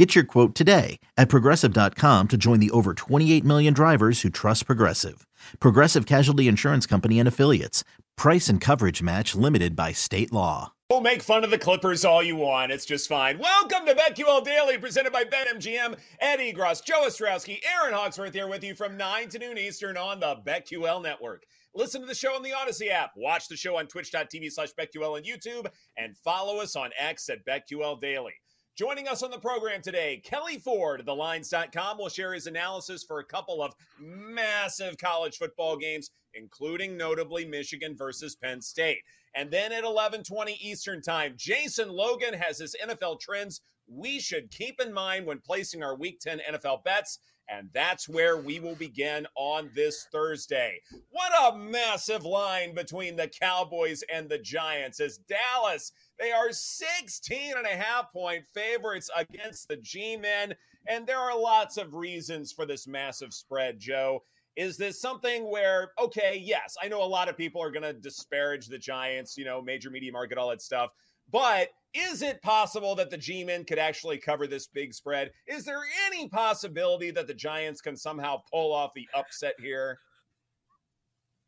Get your quote today at progressive.com to join the over 28 million drivers who trust Progressive. Progressive Casualty Insurance Company and Affiliates. Price and coverage match limited by state law. We'll make fun of the Clippers all you want. It's just fine. Welcome to BetQL Daily, presented by BetMGM. Ed Egros, Joe Ostrowski, Erin Hawksworth here with you from 9 to noon Eastern on the BetQL Network. Listen to the show on the Audacy app. Watch the show on twitch.tv slash BetQL and YouTube. And follow us on X at BetQL Daily. Joining us on the program today, Kelly Ford of TheLines.com will share his analysis for a couple of massive college football games, including notably Michigan versus Penn State. And then at 11:20 Eastern Time, Jason Logan has his NFL trends we should keep in mind when placing our Week 10 NFL bets. And that's where we will begin on this Thursday. What a massive line between the Cowboys and the Giants as Dallas, they are 16 and a half point favorites against the G Men. And there are lots of reasons for this massive spread, Joe. Is this something where, okay, yes, I know a lot of people are going to disparage the Giants, you know, major media market, all that stuff. But is it possible that the G Men could actually cover this big spread? Is there any possibility that the Giants can somehow pull off the upset here?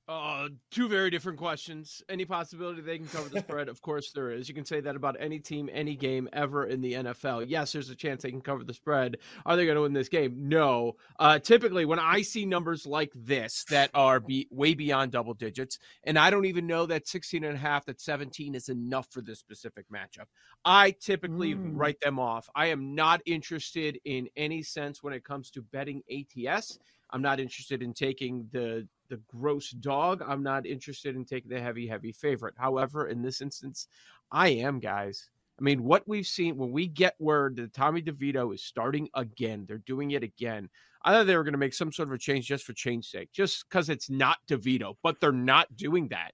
Uh, two very different questions. Any possibility they can cover the spread? of course, there is. You can say that about any team, any game ever in the NFL. Yes, there's a chance they can cover the spread. Are they going to win this game? No. Uh, typically, when I see numbers like this that are be, way beyond double digits, and I don't even know that 16 and a half, that 17 is enough for this specific matchup, I typically mm. write them off. I am not interested in any sense when it comes to betting ATS. I'm not interested in taking the the gross dog. I'm not interested in taking the heavy, heavy favorite. However, in this instance, I am, guys. I mean, what we've seen when we get word that Tommy DeVito is starting again, they're doing it again. I thought they were going to make some sort of a change just for change sake, just because it's not DeVito, but they're not doing that.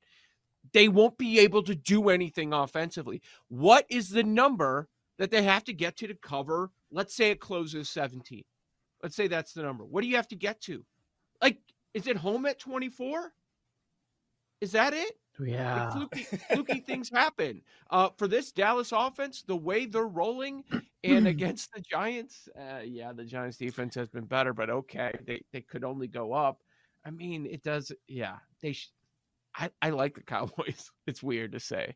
They won't be able to do anything offensively. What is the number that they have to get to to cover? Let's say it closes 17. Let's say that's the number. What do you have to get to? Is it home at 24? Is that it? Yeah. Like fluky, fluky things happen. Uh, for this Dallas offense, the way they're rolling and against the Giants, uh, yeah, the Giants defense has been better, but okay, they, they could only go up. I mean, it does. Yeah, they. Sh- I I like the Cowboys. It's weird to say.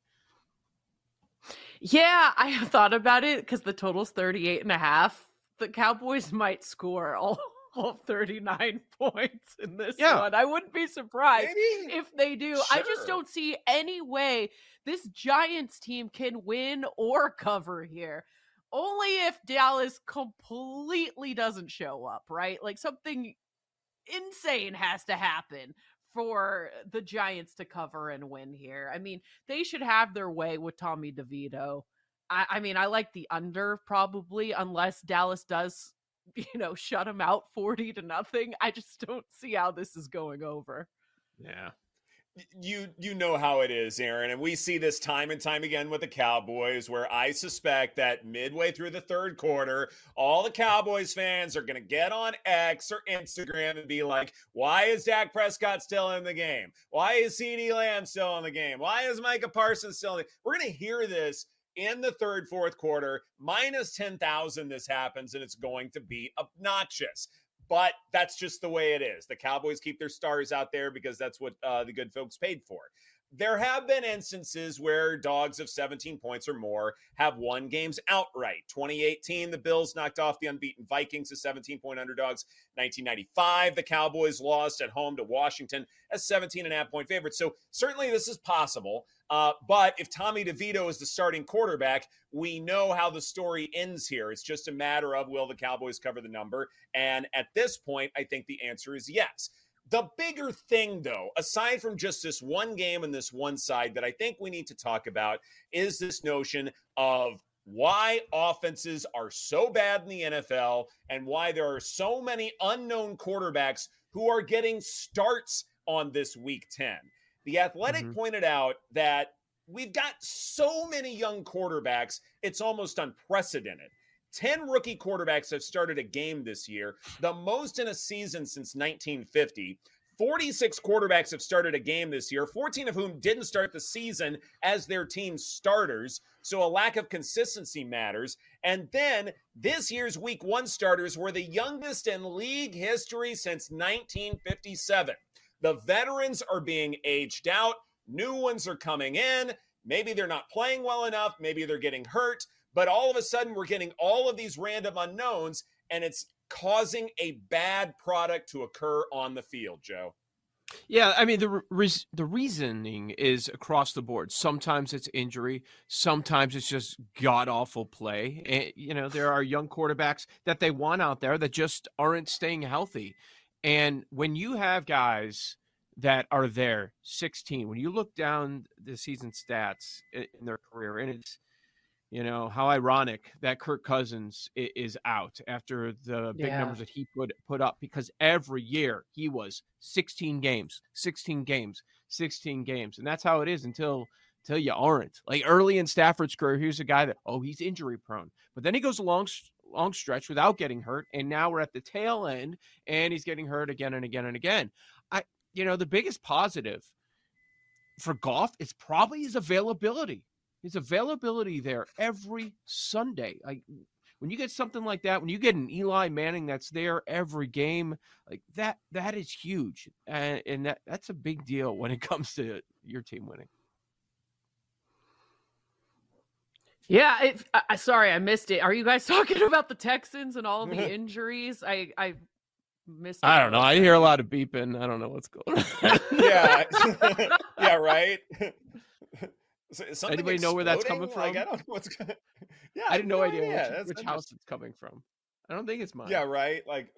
Yeah, I have thought about it because the total's 38 and a half. The Cowboys might score all all 39 points in this yeah. one. I wouldn't be surprised Maybe. if they do. Sure. I just don't see any way this Giants team can win or cover here. Only if Dallas completely doesn't show up, right? Like something insane has to happen for the Giants to cover and win here. I mean, they should have their way with Tommy DeVito. I, I mean, I like the under probably, unless Dallas does you know, shut them out 40 to nothing. I just don't see how this is going over. Yeah. You you know how it is, Erin, and we see this time and time again with the Cowboys where I suspect that midway through the third quarter, all the Cowboys fans are going to get on X or Instagram and be like, "Why is Dak Prescott still in the game? Why is CeeDee Lamb still in the game? Why is Micah Parsons still in the-? We're going to hear this in the third, fourth quarter, minus 10,000, this happens, and it's going to be obnoxious. But that's just the way it is. The Cowboys keep their stars out there because that's what uh, the good folks paid for there have been instances where dogs of 17 points or more have won games outright. 2018, the Bills knocked off the unbeaten Vikings as 17 point underdogs. 1995, the Cowboys lost at home to Washington as 17 and a half point favorites. So certainly this is possible. Uh, but if Tommy DeVito is the starting quarterback, we know how the story ends here. It's just a matter of will the Cowboys cover the number? And at this point, I think the answer is yes. The bigger thing, though, aside from just this one game and this one side that I think we need to talk about is this notion of why offenses are so bad in the NFL and why there are so many unknown quarterbacks who are getting starts on this week 10. The Athletic mm-hmm. pointed out that we've got so many young quarterbacks, it's almost unprecedented. 10 rookie quarterbacks have started a game this year, the most in a season since 1950. 46 quarterbacks have started a game this year, 14 of whom didn't start the season as their team starters. So a lack of consistency matters. And then this year's week one starters were the youngest in league history since 1957. The veterans are being aged out, new ones are coming in. Maybe they're not playing well enough, maybe they're getting hurt, but all of a sudden we're getting all of these random unknowns, and it's causing a bad product to occur on the field, Joe. Yeah, I mean the the reasoning is across the board. Sometimes it's injury, sometimes it's just god awful play. And, you know, there are young quarterbacks that they want out there that just aren't staying healthy. And when you have guys that are there, 16, when you look down the season stats in their career, and it's you know how ironic that Kirk Cousins is out after the big yeah. numbers that he put put up because every year he was 16 games, 16 games, 16 games, and that's how it is until until you aren't. Like early in Stafford's career, here's a guy that oh he's injury prone, but then he goes a long stretch without getting hurt, and now we're at the tail end, and he's getting hurt again and again and again. I you know the biggest positive for Goff is probably his availability his availability there every Sunday. Like when you get something like that, when you get an Eli Manning that's there every game, like that, that is huge, and, and that that's a big deal when it comes to your team winning. Yeah, it, I, sorry I missed it. Are you guys talking about the Texans and all the injuries? I I missed. I don't know. I hear a lot of beeping. I don't know what's going on. yeah, yeah, right. Something Anybody know where that's coming from? Like, I don't know what's. Going... Yeah, I, I no, no idea, idea. which, which house it's coming from. I don't think it's mine. Yeah, right. Like,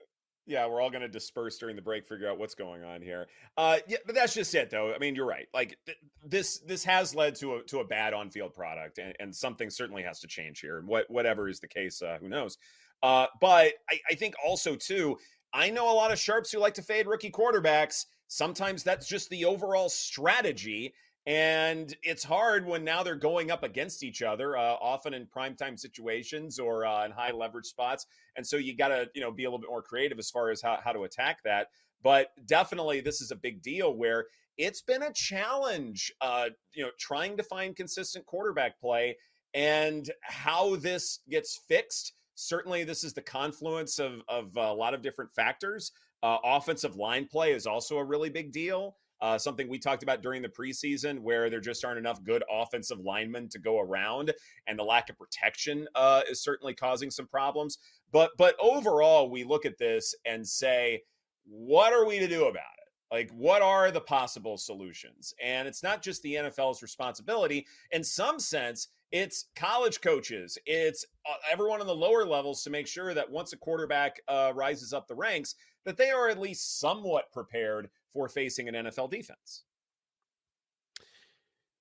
yeah, we're all going to disperse during the break, figure out what's going on here. Uh, yeah, but that's just it, though. I mean, you're right. Like th- this, this has led to a to a bad on field product, and, and something certainly has to change here. And what whatever is the case, uh, who knows? Uh, but I, I think also too, I know a lot of sharps who like to fade rookie quarterbacks. Sometimes that's just the overall strategy and it's hard when now they're going up against each other, uh, often in primetime situations or uh, in high leverage spots. And so you got to, you know, be a little bit more creative as far as how, how to attack that. But definitely, this is a big deal where it's been a challenge, uh, you know, trying to find consistent quarterback play and how this gets fixed. Certainly, this is the confluence of, of a lot of different factors. Uh, offensive line play is also a really big deal. Uh, something we talked about during the preseason, where there just aren't enough good offensive linemen to go around, and the lack of protection uh, is certainly causing some problems. But but overall, we look at this and say, what are we to do about it? Like, what are the possible solutions? And it's not just the NFL's responsibility. In some sense, it's college coaches, it's uh, everyone on the lower levels to make sure that once a quarterback uh, rises up the ranks, that they are at least somewhat prepared for facing an NFL defense.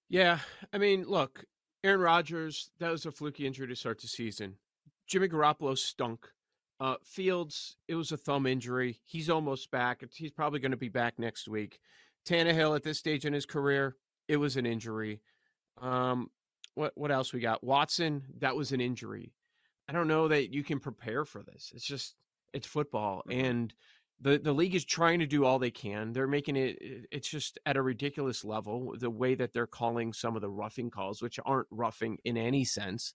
Yeah, I mean, look, Aaron Rodgers, that was a fluky injury to start the season. Jimmy Garoppolo stunk. Uh, Fields, it was a thumb injury. He's almost back. He's probably going to be back next week. Tannehill, at this stage in his career, it was an injury. Um, what what else we got? Watson, that was an injury. I don't know that you can prepare for this. It's just it's football, mm-hmm. and the the league is trying to do all they can. They're making it it's just at a ridiculous level the way that they're calling some of the roughing calls, which aren't roughing in any sense.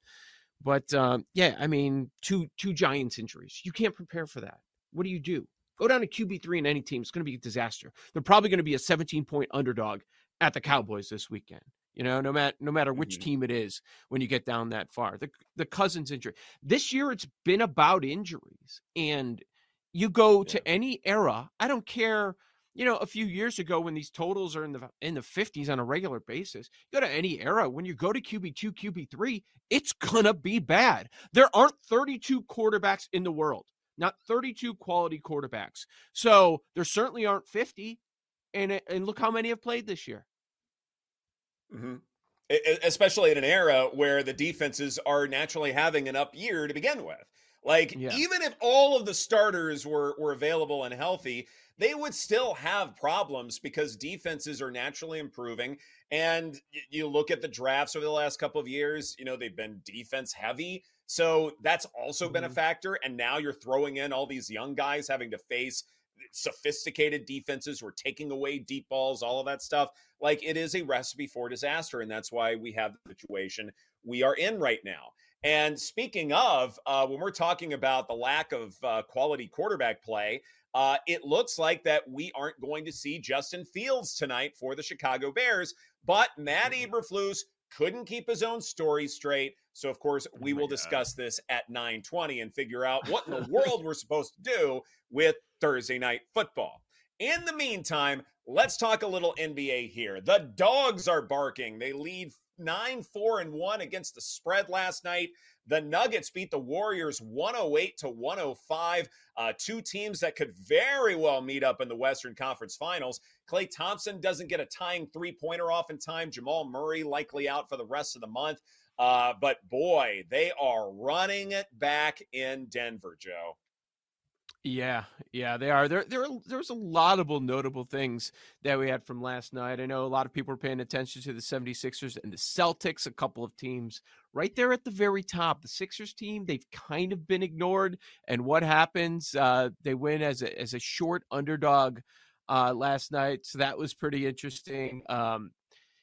But um, yeah, I mean, two two Giants injuries. You can't prepare for that. What do you do? Go down to QB three in any team. It's going to be a disaster. They're probably going to be a 17 point underdog at the Cowboys this weekend. You know, no matter no matter which mm-hmm. team it is, when you get down that far, the the Cousins injury this year, it's been about injuries, and you go yeah. to any era. I don't care. You know, a few years ago when these totals are in the in the 50s on a regular basis, you go to any era. When you go to QB two, QB three, it's gonna be bad. There aren't 32 quarterbacks in the world, not 32 quality quarterbacks. So there certainly aren't 50. And and look how many have played this year. Mm-hmm especially in an era where the defenses are naturally having an up year to begin with. Like yeah. even if all of the starters were were available and healthy, they would still have problems because defenses are naturally improving. And you look at the drafts over the last couple of years, you know, they've been defense heavy. So that's also mm-hmm. been a mm-hmm. factor. And now you're throwing in all these young guys having to face sophisticated defenses who are taking away deep balls, all of that stuff. Like it is a recipe for disaster. And that's why we have the situation we are in right now. And speaking of, uh, when we're talking about the lack of uh, quality quarterback play, uh, it looks like that we aren't going to see Justin Fields tonight for the Chicago Bears. But Matt mm-hmm. Eberflus couldn't keep his own story straight. So, of course, oh we oh will God. discuss this at 9:20 and figure out what in the world we're supposed to do with Thursday night football. In the meantime, let's talk a little NBA here. The dogs are barking. They lead 9 4 and 1 against the spread last night. The Nuggets beat the Warriors 108 to 105. Uh, two teams that could very well meet up in the Western Conference Finals. Klay Thompson doesn't get a tying three pointer off in time. Jamal Murray likely out for the rest of the month. Uh, but boy, they are running it back in Denver, Joe. Yeah, yeah, they are. There, there, there was a lot of notable things that we had from last night. I know a lot of people were paying attention to the 76ers and the Celtics, a couple of teams right there at the very top. The Sixers team, they've kind of been ignored. And what happens? Uh, they win as a, as a short underdog uh, last night. So that was pretty interesting. Um,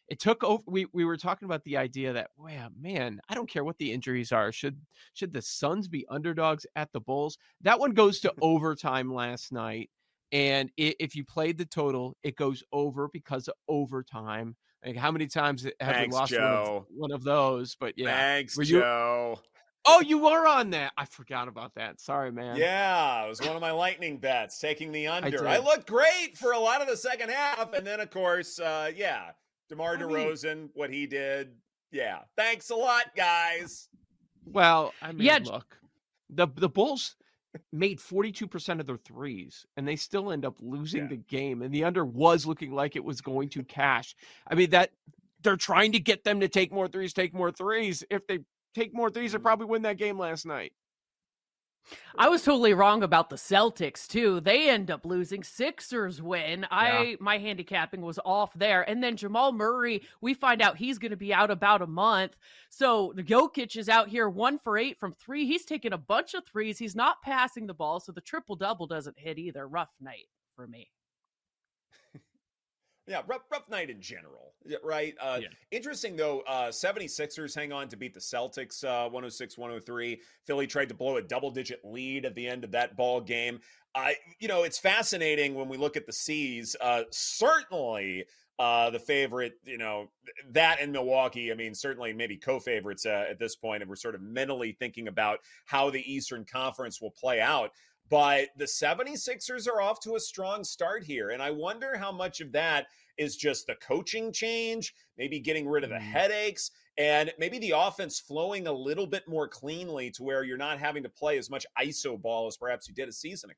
it took over we, we were talking about the idea that wow man i don't care what the injuries are should should the suns be underdogs at the bulls that one goes to overtime last night and it, if you played the total it goes over because of overtime like how many times have Thanks, we lost one of, one of, those but yeah Thanks, were you, Joe. Oh, you were on that. I forgot about that. Sorry, man. Yeah, it was one of my lightning bets, taking the under. I, I looked great for a lot of the second half, and then of course, uh, yeah, DeMar DeRozan, mean, what he did. Yeah. Thanks a lot, guys. Well, I mean, yeah. look, the the Bulls made 42% of their threes and they still end up losing yeah. the game and the under was looking like it was going to cash. I mean that they're trying to get them to take more threes, take more threes. If they take more threes, they mm-hmm. probably win that game last night. I was totally wrong about the Celtics too. They end up losing. Sixers win. Yeah. I my handicapping was off there. And then Jamal Murray, we find out he's going to be out about a month. So Jokic is out here one for eight from three. He's taking a bunch of threes. He's not passing the ball, so the triple double doesn't hit either. Rough night for me. Yeah, rough, rough night in general, right? Uh, yeah. Interesting, though, uh, 76ers hang on to beat the Celtics uh, 106 103. Philly tried to blow a double digit lead at the end of that ball game. I, you know, it's fascinating when we look at the C's. Uh, certainly, uh, the favorite, you know, that in Milwaukee, I mean, certainly maybe co favorites uh, at this point, and we're sort of mentally thinking about how the Eastern Conference will play out. But the 76ers are off to a strong start here. And I wonder how much of that is just the coaching change, maybe getting rid of the mm. headaches, and maybe the offense flowing a little bit more cleanly to where you're not having to play as much ISO ball as perhaps you did a season ago.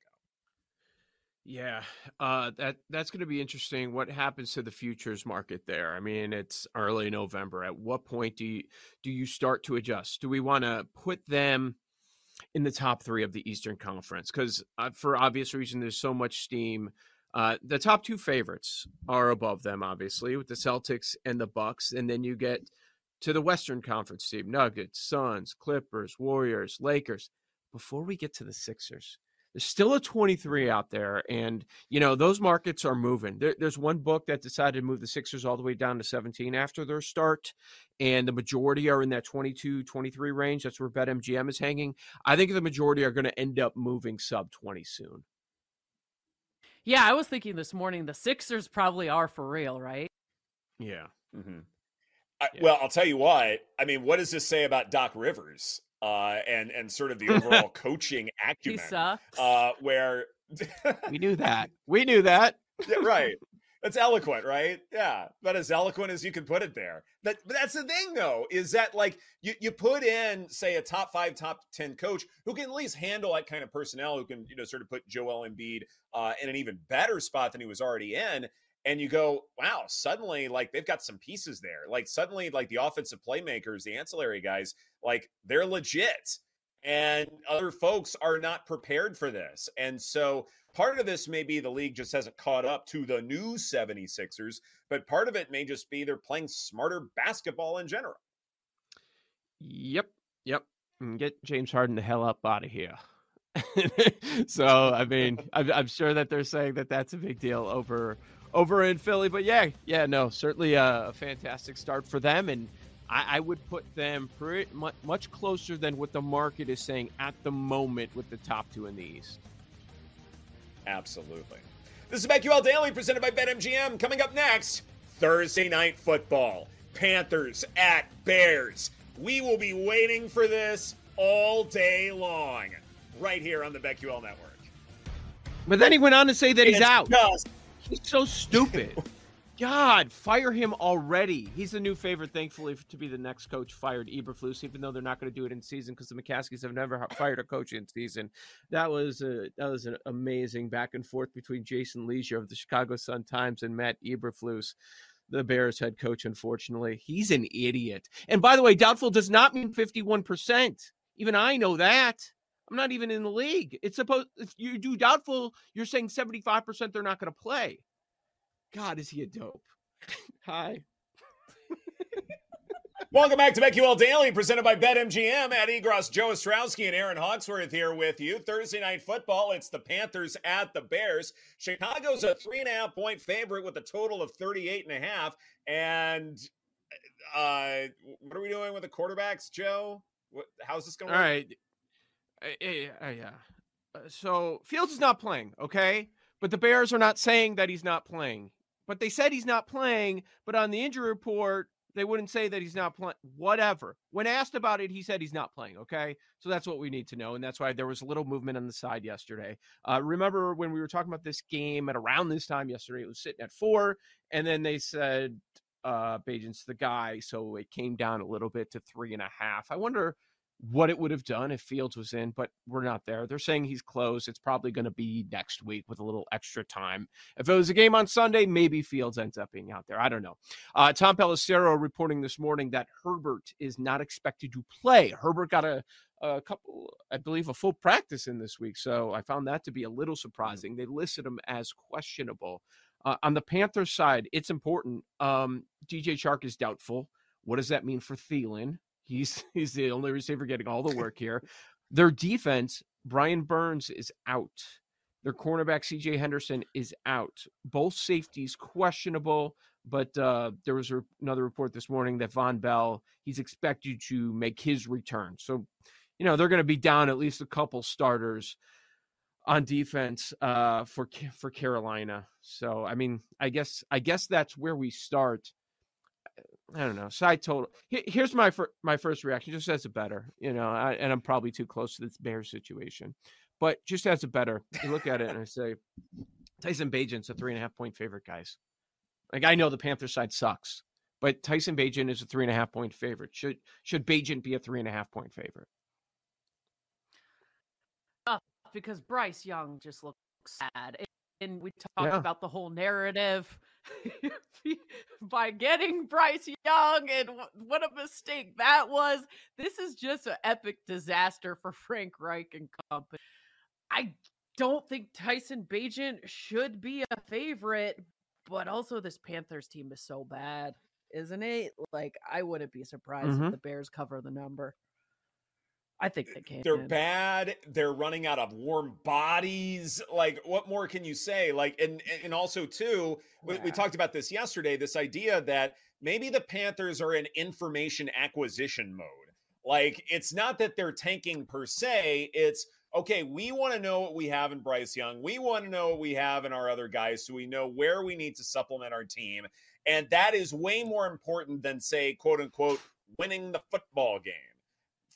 Yeah, uh, that that's going to be interesting. What happens to the futures market there? I mean, it's early November. At what point do you do you start to adjust? Do we want to put them in the top three of the Eastern Conference because, uh, for obvious reason, there's so much steam. Uh, the top two favorites are above them, obviously, with the Celtics and the Bucks, and then you get to the Western Conference team: Nuggets, Suns, Clippers, Warriors, Lakers. Before we get to the Sixers, there's still a 23 out there, and you know those markets are moving. There, there's one book that decided to move the Sixers all the way down to 17 after their start, and the majority are in that 22, 23 range. That's where BetMGM is hanging. I think the majority are going to end up moving sub 20 soon. Yeah, I was thinking this morning the Sixers probably are for real, right? Yeah. Mm-hmm. I, yeah. Well, I'll tell you what. I mean, what does this say about Doc Rivers? Uh, and and sort of the overall coaching acumen. He sucks. Uh, where we knew that. We knew that. yeah, right. That's eloquent, right? Yeah, but as eloquent as you can put it there. But, but that's the thing, though, is that like you you put in, say, a top five, top ten coach who can at least handle that kind of personnel, who can you know sort of put Joel Embiid uh, in an even better spot than he was already in, and you go, wow, suddenly like they've got some pieces there. Like suddenly, like the offensive playmakers, the ancillary guys, like they're legit. And other folks are not prepared for this. And so part of this may be the league just hasn't caught up to the new 76ers, but part of it may just be they're playing smarter basketball in general. Yep. Yep. And get James Harden the hell up out of here. so I mean, I'm, I'm, sure that they're saying that that's a big deal over over in Philly. But yeah, yeah, no, certainly a, a fantastic start for them, and I, I would put them pretty much, much closer than what the market is saying at the moment with the top two in the East. Absolutely. This is BetQL Daily presented by BetMGM. Coming up next, Thursday night football. Panthers at Bears. We will be waiting for this all day long, right here on the BetQL Network. But then he went on to say that he's out. Just- he's so stupid. God, fire him already. He's the new favorite, thankfully, to be the next coach fired Eberflus, even though they're not going to do it in season because the McCaskeys have never fired a coach in season. That was a, that was an amazing back and forth between Jason Lieser of the Chicago Sun Times and Matt Eberflus, the Bears head coach. Unfortunately, he's an idiot. And by the way, doubtful does not mean fifty-one percent. Even I know that. I'm not even in the league. It's supposed if you do doubtful, you're saying 75% they're not going to play. God, is he a dope? Hi. Welcome back to BetQL Daily, presented by BetMGM. Ed Egros, Joe Ostrowski, and Erin Hawksworth here with you. Thursday night football, it's the Panthers at the Bears. Chicago's a three and a half point favorite with a total of 38 and a half. And uh, what are we doing with the quarterbacks, Joe? What, how's this going? To work? All right. Uh, yeah. Uh, so Fields is not playing, okay? But the Bears are not saying that he's not playing but they said he's not playing. But on the injury report, they wouldn't say that he's not playing. Whatever. When asked about it, he said he's not playing. Okay, so that's what we need to know, and that's why there was a little movement on the side yesterday. Uh, remember when we were talking about this game at around this time yesterday? It was sitting at four, and then they said uh Bagent's the guy, so it came down a little bit to three and a half. I wonder what it would have done if Fields was in, but we're not there. They're saying he's close. It's probably going to be next week with a little extra time. If it was a game on Sunday, maybe Fields ends up being out there. I don't know. Uh, Tom Pelissero reporting this morning that Herbert is not expected to play. Herbert got a, a couple, I believe, a full practice in this week. So I found that to be a little mm. surprising. They listed him as questionable. Uh, on the Panthers side, it's important. Um, DJ Chark is doubtful. What does that mean for Thielen? He's he's the only receiver getting all the work here. Their defense, Brian Burns is out. Their cornerback CJ Henderson is out. Both safeties questionable, but uh, there was another report this morning that Vonn Bell he's expected to make his return. So, you know, they're going to be down at least a couple starters on defense uh, for for Carolina. So, I mean, I guess I guess that's where we start. I don't know. Side total. Here's my fir- my first reaction. Just as a better, you know, I, and I'm probably too close to this bear situation, but just as a better, you look at it and I say, Tyson Bagent's a three and a half point favorite, guys. Like I know the Panther side sucks, but Tyson Bagent is a three and a half point favorite. Should should Bagent be a three and a half point favorite? because Bryce Young just looks sad, and we talked yeah. about the whole narrative by getting Bryce Young and what a mistake that was. This is just an epic disaster for Frank Reich and company. I don't think Tyson Bagent should be a favorite, but also this Panthers team is so bad, isn't it? Like I wouldn't be surprised mm-hmm. if the Bears cover the number. I think they can. They're bad. They're running out of warm bodies. Like, what more can you say? Like, and and also too, yeah. we, we talked about this yesterday. This idea that maybe the Panthers are in information acquisition mode. Like, it's not that they're tanking per se. It's okay. We want to know what we have in Bryce Young. We want to know what we have in our other guys, so we know where we need to supplement our team. And that is way more important than say, quote unquote, winning the football game.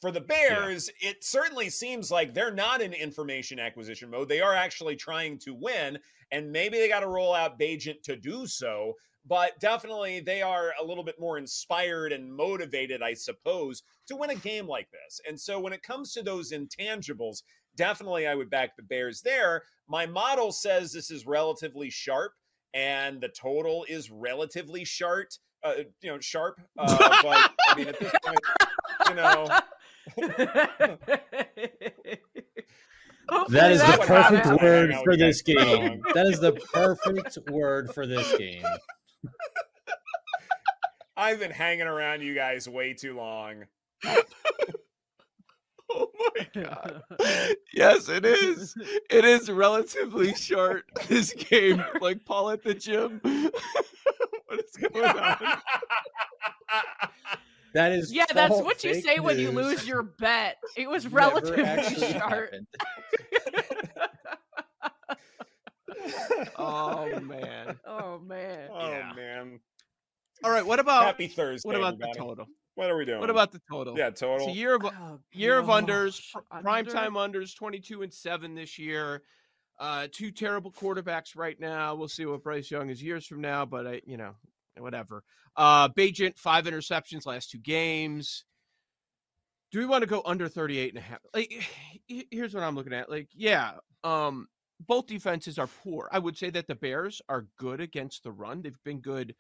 For the Bears, yeah. it certainly seems like they're not in information acquisition mode. They are actually trying to win, and maybe they got to roll out Bagent to do so. But definitely, they are a little bit more inspired and motivated, I suppose, to win a game like this. And so, when it comes to those intangibles, definitely I would back the Bears there. My model says this is relatively sharp, and the total is relatively sharp. Uh, you know, sharp. Uh, but I mean, at this point, you know. That is the perfect word for this game. That is the perfect word for this game. I've been hanging around you guys way too long. oh my god. yes, it is. It is relatively short this game. Like Paul at the gym. what is going on? That is yeah. That's what you say news. when you lose your bet. It was relatively short. oh man. Oh man. Oh yeah. man. All right. What about Happy Thursday? What about everybody. the total? What are we doing? What about the total? Yeah, total. It's a year of oh, year of unders, Under? prime time unders, twenty two and seven this year. Uh, two terrible quarterbacks right now. We'll see what Bryce Young is years from now, but I, you know, whatever. Uh, Bagent, five interceptions last two games. Do we want to go under 38 and a half? Like, here's what I'm looking at. Like, yeah, um, both defenses are poor. I would say that the Bears are good against the run. They've been good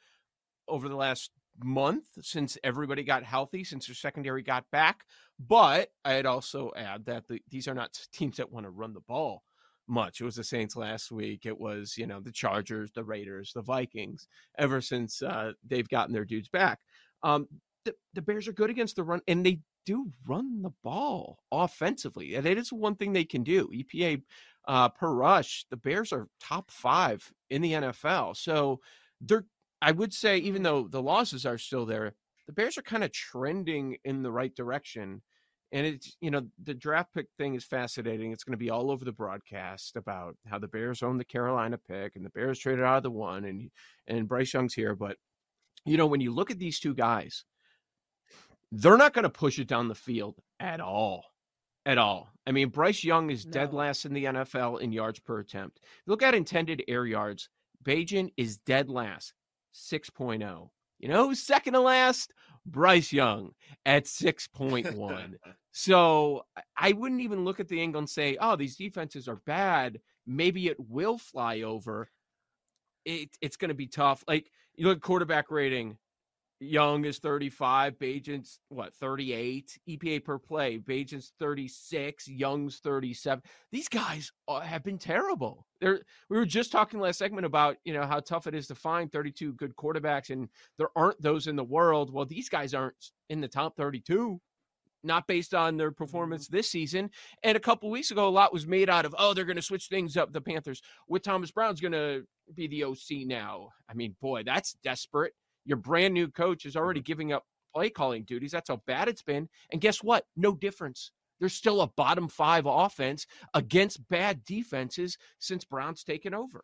over the last month since everybody got healthy, since their secondary got back. But I'd also add that the, these are not teams that want to run the ball much. It was the Saints last week. It was, you know, the Chargers, the Raiders, the Vikings, ever since uh, they've gotten their dudes back. Um, the, the Bears are good against the run, and they do run the ball offensively. And it is one thing they can do. EPA uh, per rush, the Bears are top five in the NFL. So they're, I would say, even though the losses are still there, the Bears are kind of trending in the right direction and it's you know the draft pick thing is fascinating it's going to be all over the broadcast about how the bears own the carolina pick and the bears traded out of the one and and bryce young's here but you know when you look at these two guys they're not going to push it down the field at all at all. I mean bryce young is no. dead last in the nfl in yards per attempt. Look at intended air yards. Bagent is dead last 6.0 you know who's second to last Bryce Young at 6.1. so I wouldn't even look at the angle and say, oh, these defenses are bad. Maybe it will fly over. It, it's going to be tough. Like, you look at quarterback rating, Young is 35, Bagent's what 38 EPA per play. Bagent's 36, Young's 37. These guys have been terrible. They're, we were just talking last segment about you know how tough it is to find 32 good quarterbacks, and there aren't those in the world. Well, these guys aren't in the top 32, not based on their performance mm-hmm. this season. And a couple weeks ago, a lot was made out of oh they're going to switch things up. The Panthers with Thomas Brown's going to be the OC now. I mean, boy, that's desperate. Your brand new coach is already mm-hmm. giving up play calling duties. That's how bad it's been. And guess what? No difference. There's still a bottom five offense against bad defenses since Brown's taken over.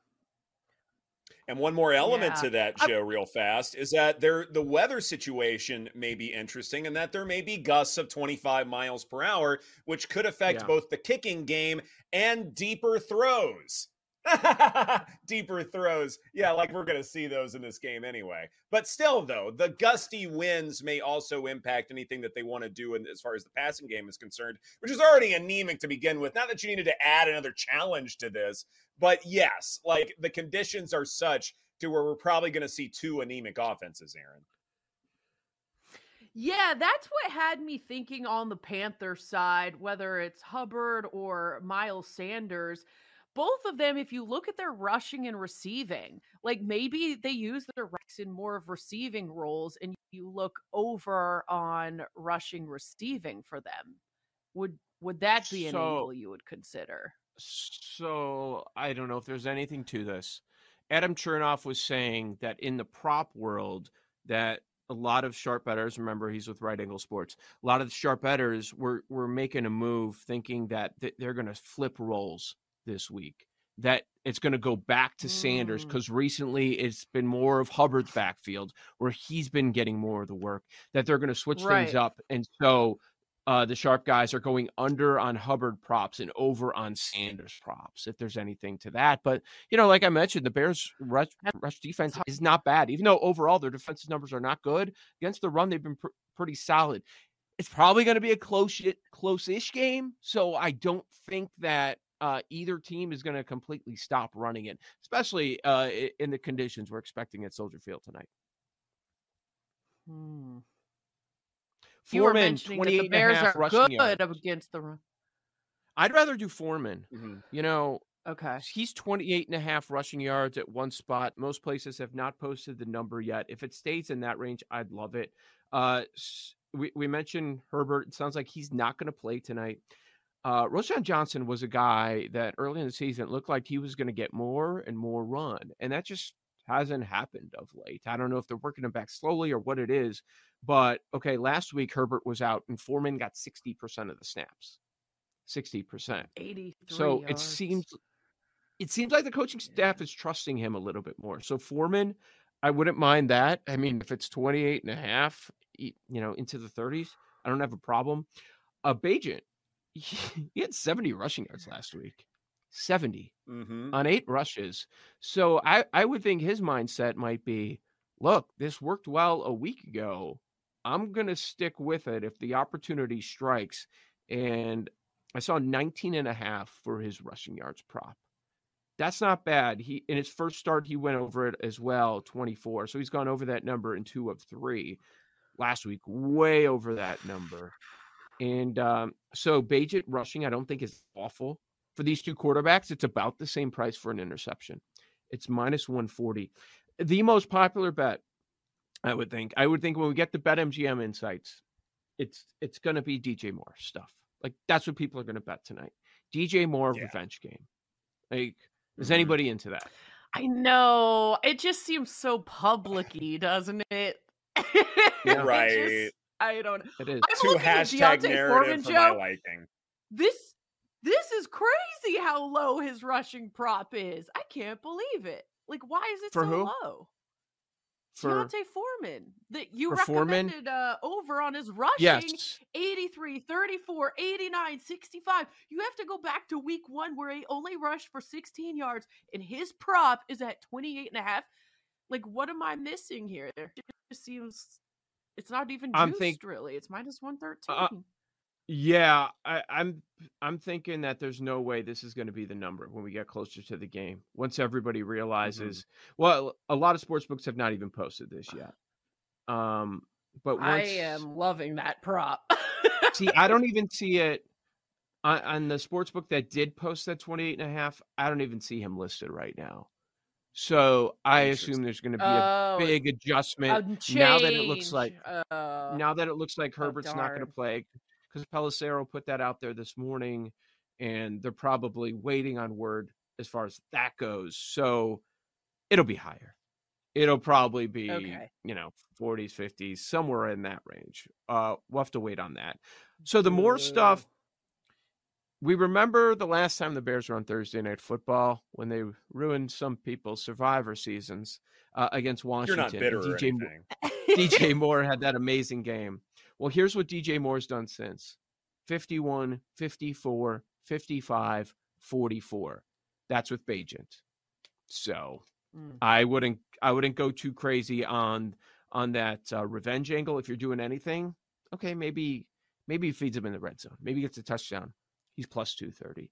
And one more element yeah. to that, Joe, real fast, is that there the weather situation may be interesting and that there may be gusts of 25 miles per hour, which could affect yeah. both the kicking game and deeper throws. Deeper throws. Yeah, like we're going to see those in this game anyway. But still, though, the gusty winds may also impact anything that they want to do in, as far as the passing game is concerned, which is already anemic to begin with. Not that you needed to add another challenge to this, but yes, like the conditions are such to where we're probably going to see two anemic offenses, Erin. Yeah, that's what had me thinking on the Panther side, whether it's Hubbard or Miles Sanders both of them, if you look at their rushing and receiving, like maybe they use their reps in more of receiving roles and you look over on rushing receiving for them. Would would that be an so, angle you would consider? So I don't know if there's anything to this. Adam Chernoff was saying that in the prop world that a lot of sharp bettors remember he's with right angle sports a lot of the sharp bettors were were making a move thinking that they're going to flip roles this week that it's going to go back to Sanders because mm. recently it's been more of Hubbard's backfield where he's been getting more of the work, that they're going to switch right. things up. And so uh, the sharp guys are going under on Hubbard props and over on Sanders props, if there's anything to that. But, you know, like I mentioned, the Bears' rush, rush defense is not bad, even though overall their defensive numbers are not good. Against the run, they've been pr- pretty solid. It's probably going to be a close, close-ish game. So I don't think that uh, either team is going to completely stop running it, especially uh, in the conditions we're expecting at Soldier Field tonight. Hmm. Foreman, 28 the Bears are good against the run. I'd rather do Foreman. Mm-hmm. You know, okay. He's 28 and a half rushing yards at one spot. Most places have not posted the number yet. If it stays in that range, I'd love it. Uh, we, we mentioned Herbert. It sounds like he's not going to play tonight. Uh, Roschon Johnson was a guy that early in the season looked like he was going to get more and more run, and that just hasn't happened of late. I don't know if they're working him back slowly or what it is, but okay, last week Herbert was out and Foreman got 60% of the snaps. 60%. 80. So yards. it seems it seems like the coaching staff is trusting him a little bit more. So Foreman, I wouldn't mind that. I mean, if it's 28 and a half, you know, into the 30s, I don't have a problem. A uh, Bagent, he, had 70 rushing yards last week. 70 mm-hmm. on eight rushes. So I, I would think his mindset might be look, this worked well a week ago. I'm going to stick with it if the opportunity strikes. And I saw 19 and a half for his rushing yards prop. That's not bad. He in his first start he went over it as well, 24. So he's gone over that number in two of three. Last week, way over that number. And um, so Bagent rushing, I don't think is awful for these two quarterbacks. It's about the same price for an interception. It's minus 140. The most popular bet, I would think. I would think when we get the BetMGM insights, it's it's going to be DJ Moore stuff. Like that's what people are going to bet tonight. DJ Moore yeah. revenge game. Like is mm-hmm. anybody into that? I know. It just seems so publicy, doesn't it? yeah. right. Just, I don't. It is. I'm Too hashtag narrative for my liking. This this is crazy how low his rushing prop is. I can't believe it. Like, why is it for so who? low? For D'Onta Foreman that you recommended Foreman? Uh, over on his rushing yes. 83, 34, 89, 65. You have to go back to week one where he only rushed for 16 yards and his prop is at 28 and a half. Like, what am I missing here? It just seems it's not even juiced, I'm think, really. It's minus 113. Uh, yeah, I, I'm I'm thinking that there's no way this is going to be the number when we get closer to the game. Once everybody mm-hmm. realizes, mm-hmm. well, a lot of sports books have not even posted this yet. Um, but once, I am loving that prop. see, I don't even see it on, on the sports book that did post that 28 and a half. I don't even see him listed right now. So I assume there's going to be a oh, big adjustment now that it looks like uh, now that it looks like oh, Herbert's oh, not going to play because Pelissero put that out there this morning, and they're probably waiting on word as far as that goes. So it'll be higher. It'll probably be, okay. you know, 40s, 50s, somewhere in that range. Uh, we'll have to wait on that. So the more stuff we remember the last time the Bears were on Thursday Night Football when they ruined some people's survivor seasons uh, against Washington. You're not bitter DJ, DJ Moore had that amazing game. Well, here's what DJ Moore's done since 51, 54, 55, 44. That's with Bagent. So mm. I wouldn't I wouldn't go too crazy on on that uh, revenge angle. If you're doing anything, okay, maybe maybe he feeds him in the red zone. Maybe he gets a touchdown. He's plus 230.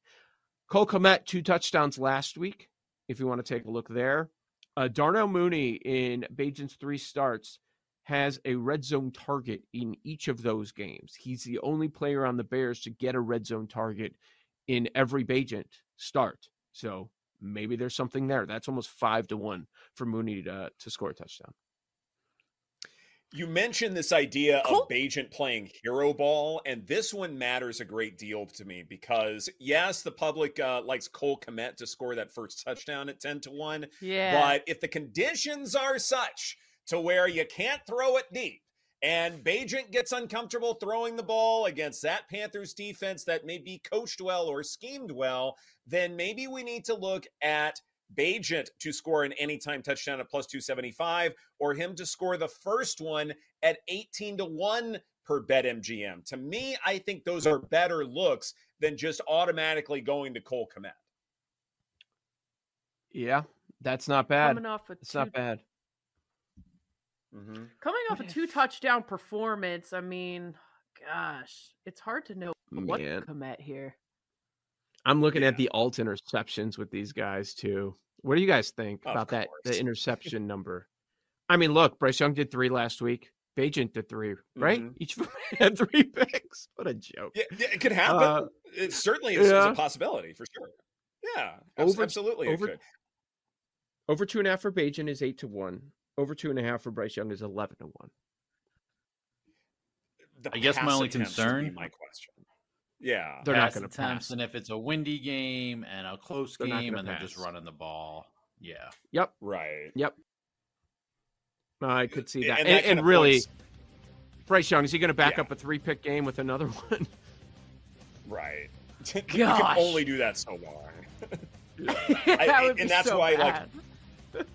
Cole Kmet, two touchdowns last week. If you want to take a look there. Uh, Darnell Mooney in Bagent's three starts has a red zone target in each of those games. He's the only player on the Bears to get a red zone target in every Bagent start. So maybe there's something there. That's almost five to one for Mooney to, to score a touchdown. You mentioned this idea cool. of Bagent playing hero ball, and this one matters a great deal to me because yes, the public uh, likes Cole Kmet to score that first touchdown at ten to one. Yeah, but if the conditions are such to where you can't throw it deep. And Bagent gets uncomfortable throwing the ball against that Panthers defense that may be coached well or schemed well. Then maybe we need to look at Bagent to score an anytime touchdown at plus 275 or him to score the first one at 18 to 1 per bet MGM. To me, I think those are better looks than just automatically going to Cole Kmet. Yeah, that's not bad. Coming off it's two, not bad. Mm-hmm. Coming off a two touchdown performance, I mean, gosh, it's hard to know what Man. Kmet here. I'm looking yeah. at the alt interceptions with these guys too. What do you guys think about that the interception number? I mean, look, Bryce Young did three last week. Bagent did three, right? Mm-hmm. Each had three picks. What a joke. Yeah, yeah it could happen. Uh, it certainly is, yeah. is, a possibility for sure. Yeah, over, absolutely. Over, over two and a half for Bagent is eight to one. Over two and a half for Bryce Young is eleven to one. I guess my only concern. My question. Yeah, they're not going to pass. And if it's a windy game and a close they're game, and pass. they're just running the ball, yeah. Yep. Right. Yep. I could see that. And, and, and really, points... Bryce Young is he going to back yeah. up a three pick game with another one? Right. you can only do that so long. I, and that's so why, bad. like,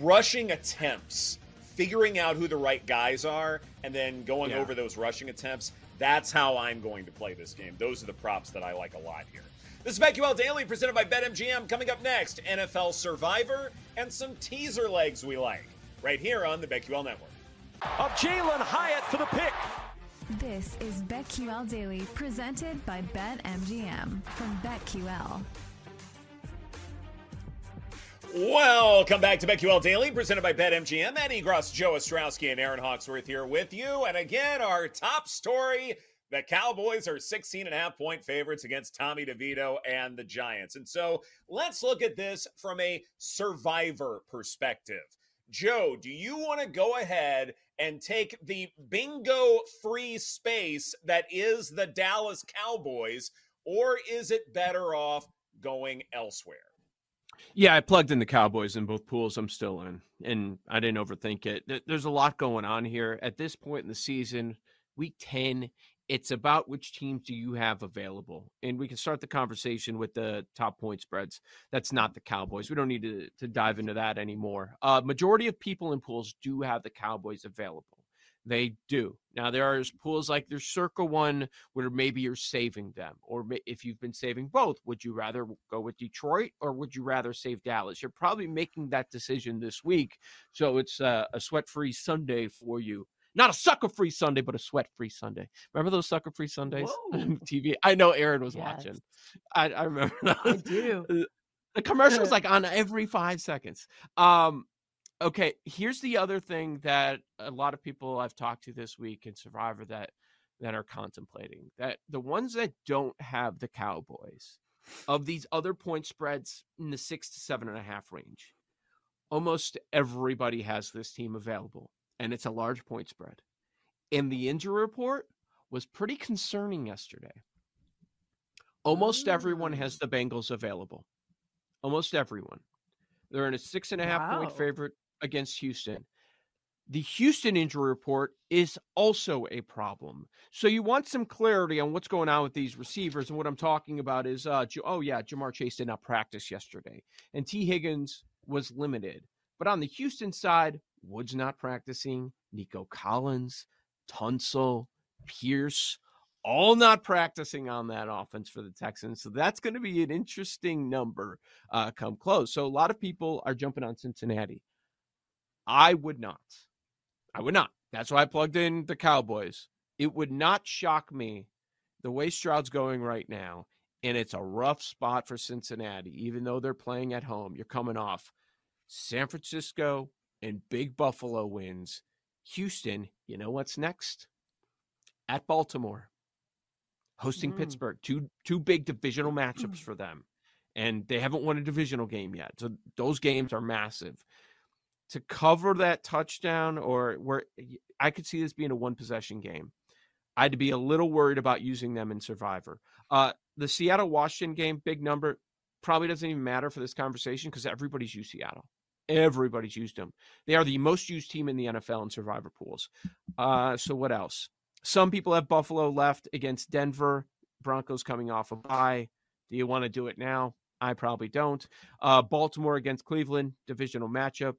rushing attempts, figuring out who the right guys are, and then going yeah. over those rushing attempts. That's how I'm going to play this game. Those are the props that I like a lot here. This is BetQL Daily presented by BetMGM. Coming up next, NFL Survivor and some teaser legs we like right here on the BetQL Network. Of Jalin Hyatt for the pick. This is BetQL Daily presented by BetMGM from BetQL. Welcome back to BetQL Daily, presented by BetMGM. Ed Egros, Joe Ostrowski, and Erin Hawksworth here with you. And again, our top story the Cowboys are 16 and a half point favorites against Tommy DeVito and the Giants. And so let's look at this from a survivor perspective. Joe, do you want to go ahead and take the bingo free space that is the Dallas Cowboys, or is it better off going elsewhere? Yeah, I plugged in the Cowboys in both pools. I'm still in, and I didn't overthink it. There's a lot going on here at this point in the season. Week 10, it's about which teams do you have available and we can start the conversation with the top point spreads that's not the cowboys we don't need to, to dive into that anymore uh majority of people in pools do have the cowboys available they do now there are pools like there's circa one where maybe you're saving them or if you've been saving both would you rather go with detroit or would you rather save dallas you're probably making that decision this week so it's uh, a sweat free sunday for you not a sucker free Sunday, but a sweat free Sunday. Remember those sucker free Sundays on TV? I know Erin was yes. watching. I, I remember those. I do. The commercials like on every five seconds. Um, okay, here's the other thing that a lot of people I've talked to this week in Survivor that that are contemplating that the ones that don't have the Cowboys of these other point spreads in the six to seven and a half range, almost everybody has this team available and it's a large point spread. And the injury report was pretty concerning yesterday. Almost everyone has mm. the Bengals available. Almost everyone. They're in a six and a half wow. point favorite against Houston. The Houston injury report is also a problem. So you want some clarity on what's going on with these receivers. And what I'm talking about is, uh, oh, yeah, Ja'Marr Chase did not practice yesterday. And Tee Higgins was limited. But on the Houston side, Woods not practicing, Nico Collins, Tunsil, Pierce, all not practicing on that offense for the Texans. So that's going to be an interesting number uh, come close. So a lot of people are jumping on Cincinnati. I would not. I would not. That's why I plugged in the Cowboys. It would not shock me the way Stroud's going right now. And it's a rough spot for Cincinnati, even though they're playing at home. You're coming off San Francisco, and Big Buffalo wins. Houston, you know what's next? At Baltimore, hosting mm. Pittsburgh. Two two big divisional matchups for them. And they haven't won a divisional game yet. So those games are massive. To cover that touchdown or where I could see this being a one possession game. I'd be a little worried about using them in Survivor. Uh, the Seattle Washington game, big number, probably doesn't even matter for this conversation because everybody's used Seattle. Everybody's used them. They are the most used team in the NFL in survivor pools. Uh, so what else? Some people have Buffalo left against Denver. Broncos coming off a bye. Do you want to do it now? I probably don't. Uh, Baltimore against Cleveland, divisional matchup.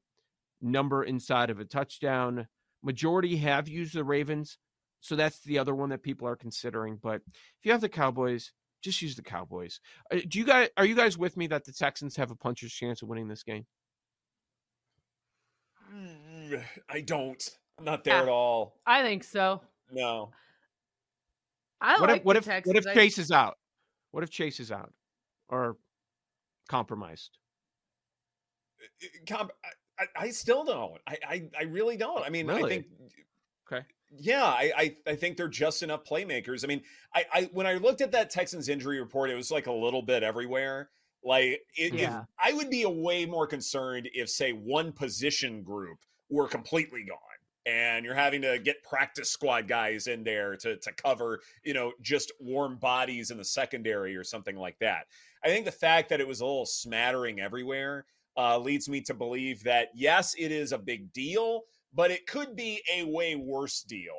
Number inside of a touchdown. Majority have used the Ravens. So that's the other one that people are considering. But if you have the Cowboys, just use the Cowboys. Uh, do you guys are you guys with me that the Texans have a puncher's chance of winning this game? I don't. I'm not there yeah, at all. I think so. No. I what like if what if Texans. what if Chase is out? What if Chase is out or compromised? I, I still don't. I, I, I really don't. I mean, really? I think Okay. Yeah, I, I, I think they're just enough playmakers. I mean, I, I when I looked at that Texans injury report, it was like a little bit everywhere. Like, it, yeah. if, I would be a way more concerned if, say, one position group were completely gone and you're having to get practice squad guys in there to to cover you know just warm bodies in the secondary or something like that i think the fact that it was a little smattering everywhere uh, leads me to believe that yes it is a big deal but it could be a way worse deal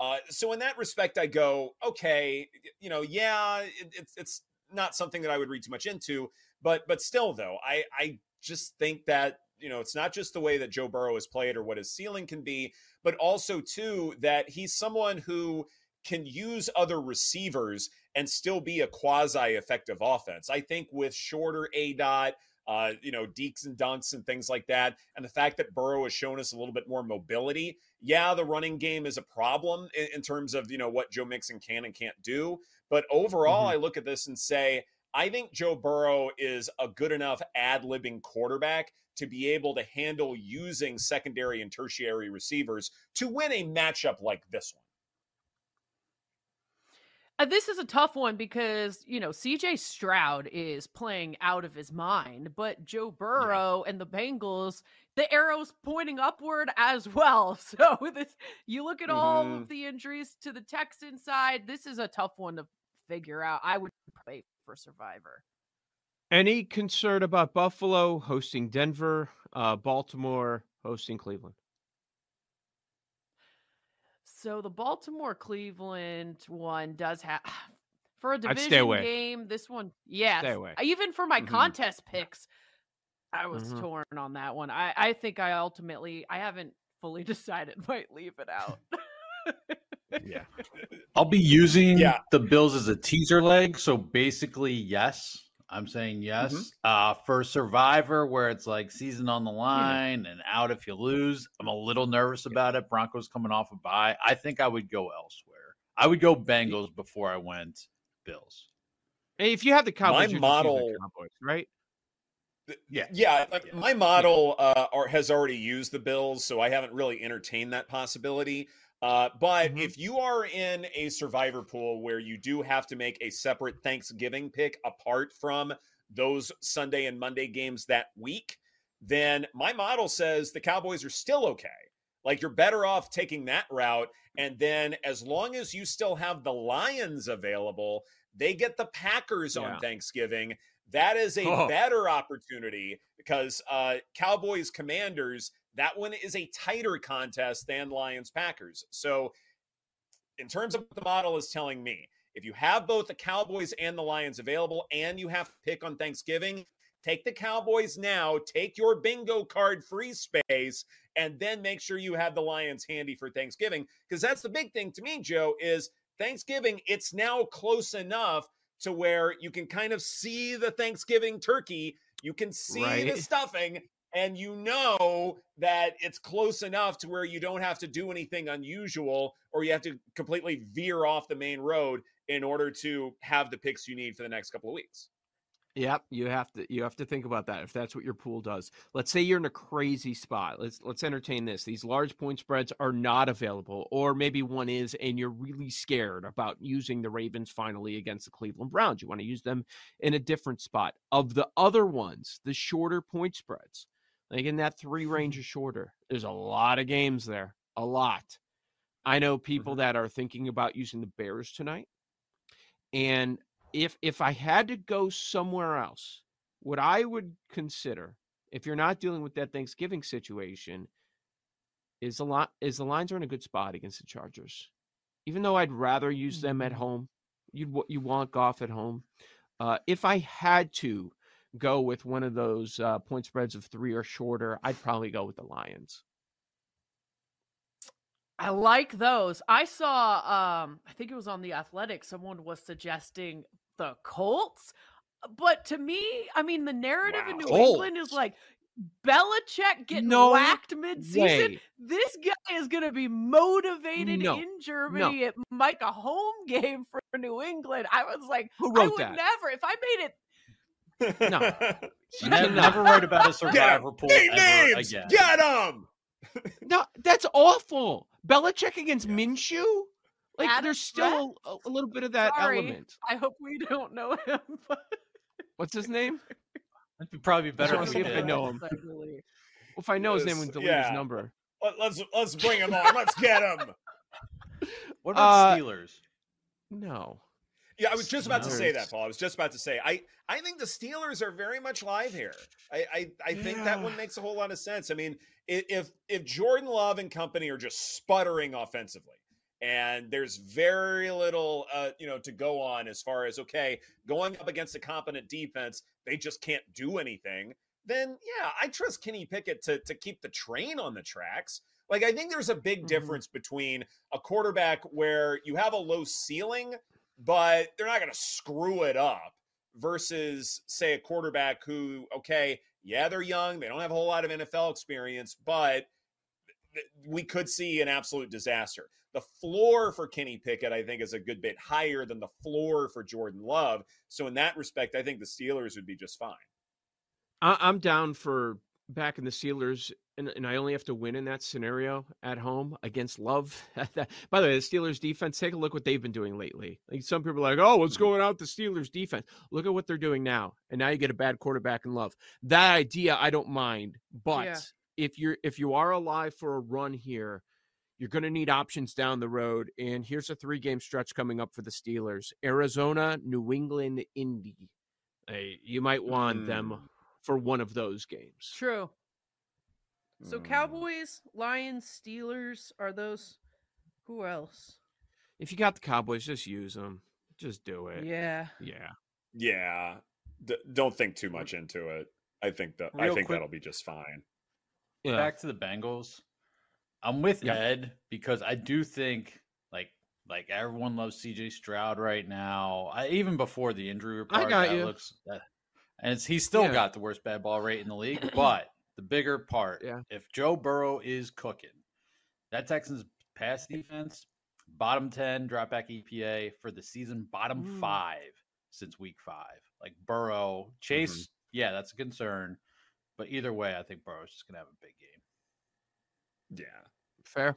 uh, so in that respect i go okay you know yeah it, it's it's not something that i would read too much into but but still though i i just think that you know, it's not just the way that Joe Burrow has played or what his ceiling can be, but also too that he's someone who can use other receivers and still be a quasi effective offense. I think with shorter aDOT, uh, you know, deeks and dunks and things like that, and the fact that Burrow has shown us a little bit more mobility. Yeah, the running game is a problem in, in terms of you know what Joe Mixon can and can't do, but overall, mm-hmm. I look at this and say I think Joe Burrow is a good enough ad libbing quarterback to be able to handle using secondary and tertiary receivers to win a matchup like this one. Uh, this is a tough one because, you know, CJ Stroud is playing out of his mind, but Joe Burrow yeah. and the Bengals, the arrow's pointing upward as well. So this you look at mm-hmm. all of mm-hmm. the injuries to the Texan side, this is a tough one to figure out. I would pray for Survivor. Any concern about Buffalo hosting Denver, uh, Baltimore hosting Cleveland? So the Baltimore Cleveland one does have for a division game. This one, yeah, even for my mm-hmm. contest picks, I was mm-hmm. torn on that one. I I think I ultimately I haven't fully decided. Might leave it out. yeah, I'll be using yeah. the Bills as a teaser leg. So basically, yes. I'm saying mm-hmm. yes. Mm-hmm. Uh, for Survivor, where it's like season on the line yeah. and out if you lose, I'm a little nervous about it. Broncos coming off a bye. I think I would go elsewhere. I would go Bengals before I went Bills. If you have the Cowboys, my model, Cowboys, right? Yeah, yeah. yeah. My model uh, has already used the Bills, so I haven't really entertained that possibility. Uh, but mm-hmm. if you are in a survivor pool where you do have to make a separate Thanksgiving pick apart from those Sunday and Monday games that week, then my model says the Cowboys are still okay. Like you're better off taking that route. And then as long as you still have the Lions available, they get the Packers yeah. on Thanksgiving. That is a oh. better opportunity because uh, Cowboys Commanders that one is a tighter contest than Lions Packers. So, in terms of what the model is telling me, if you have both the Cowboys and the Lions available and you have to pick on Thanksgiving, take the Cowboys now, take your bingo card free space, and then make sure you have the Lions handy for Thanksgiving. Because that's the big thing to me, Joe, is Thanksgiving, it's now close enough to where you can kind of see the Thanksgiving turkey. You can see right. the stuffing and you know that it's close enough to where you don't have to do anything unusual or you have to completely veer off the main road in order to have the picks you need for the next couple of weeks. Yep, you have to you have to think about that if that's what your pool does. Let's say you're in a crazy spot. Let's let's entertain this. These large point spreads are not available or maybe one is and you're really scared about using the Ravens finally against the Cleveland Browns. You want to use them in a different spot. Of the other ones, the shorter point spreads, like in that three range or shorter. There's a lot of games there, a lot. I know people mm-hmm. that are thinking about using the Bears tonight. And if if I had to go somewhere else, what I would consider, if you're not dealing with that Thanksgiving situation, is a lot is the Lions are in a good spot against the Chargers. Even though I'd rather use them at mm-hmm. home, you you want Goff at home. Uh, if I had to go with one of those uh, point spreads of three or shorter, I'd probably go with the Lions. I like those. I saw um I think it was on the Athletic someone was suggesting the Colts. But to me, I mean the narrative wow. in New Colts. England is like Belichick getting no whacked midseason. Way. This guy is going to be motivated no. in Germany. No. It might a home game for New England. I was like, I would that? never. If I made it no. She never, never write about a survivor pool ever names. again. Get them. no, that's awful. Belichick against Minshew. Like Adam there's still a, a, little bit of that Sorry. element. I hope we don't know him. What's his name? That'd probably be better if I know him. Well, if I know his name, we delete yeah. his number. Let, us let's bring him on. Let's get him. What about uh, Steelers? No. Yeah, I was just about to say that, Paul. I was just about to say I I think the Steelers are very much live here. I I, I yeah. think that one makes a whole lot of sense. I mean, if if Jordan Love and company are just sputtering offensively, and there's very little uh, you know to go on as far as okay going up against a competent defense they just can't do anything then yeah i trust kenny pickett to, to keep the train on the tracks like i think there's a big mm-hmm. difference between a quarterback where you have a low ceiling but they're not going to screw it up versus say a quarterback who okay yeah they're young they don't have a whole lot of nfl experience but we could see an absolute disaster the floor for Kenny Pickett, I think, is a good bit higher than the floor for Jordan Love. So in that respect, I think the Steelers would be just fine. I'm down for back in the Steelers, and, and I only have to win in that scenario at home against Love. By the way, the Steelers defense, take a look what they've been doing lately. Like some people are like, oh, what's mm-hmm. going out the Steelers defense? Look at what they're doing now, and now you get a bad quarterback in Love. That idea, I don't mind, but yeah. if you're if you are alive for a run here you're going to need options down the road. And here's a three game stretch coming up for the Steelers Arizona, New England, Indy. Hey, you might want mm. them for one of those games. True. So mm. Cowboys, Lions, Steelers are those. Who else? If you got the Cowboys, just use them. Just do it. Yeah. Yeah. Yeah. D- don't think too much into it. I think that Real I think quick, that'll be just fine. Yeah. Back to the Bengals. I'm with yeah. Ed because I do think like like everyone loves CJ Stroud right now. I, even before the injury report, I got that you. looks that, and he's still yeah. got the worst bad ball rate in the league. But the bigger part, yeah. if Joe Burrow is cooking, that Texans pass defense, bottom ten drop back EPA for the season, bottom mm. five since week five. Like Burrow, Chase, mm-hmm. yeah, that's a concern. But either way, I think Burrow's just gonna have a big game. Yeah. Fair.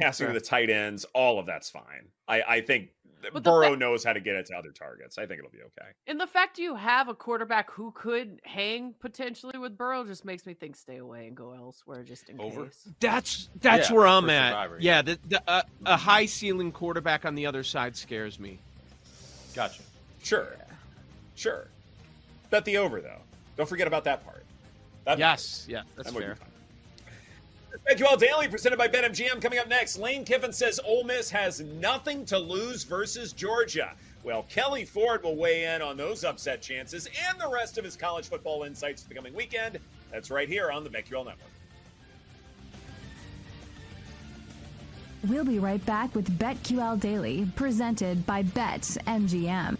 Passing Fair. to the tight ends, all of that's fine. I, I think but Burrow fa- knows how to get it to other targets. I think it'll be okay. And the fact you have a quarterback who could hang potentially with Burrow just makes me think stay away and go elsewhere just in Over. case. That's that's yeah, where I'm at. Survivor, yeah, yeah the, the, uh, a high ceiling quarterback on the other side scares me. Gotcha. Sure. Yeah. Sure. Bet the over though. Don't forget about that part. That yes. Yeah, that's that fair. BetQL Daily presented by BetMGM. Coming up next, Lane Kiffin says Ole Miss has nothing to lose versus Georgia. Well, Kelly Ford will weigh in on those upset chances and the rest of his college football insights for the coming weekend. That's right here on the BetQL Network. We'll be right back with BetQL Daily, presented by BetMGM.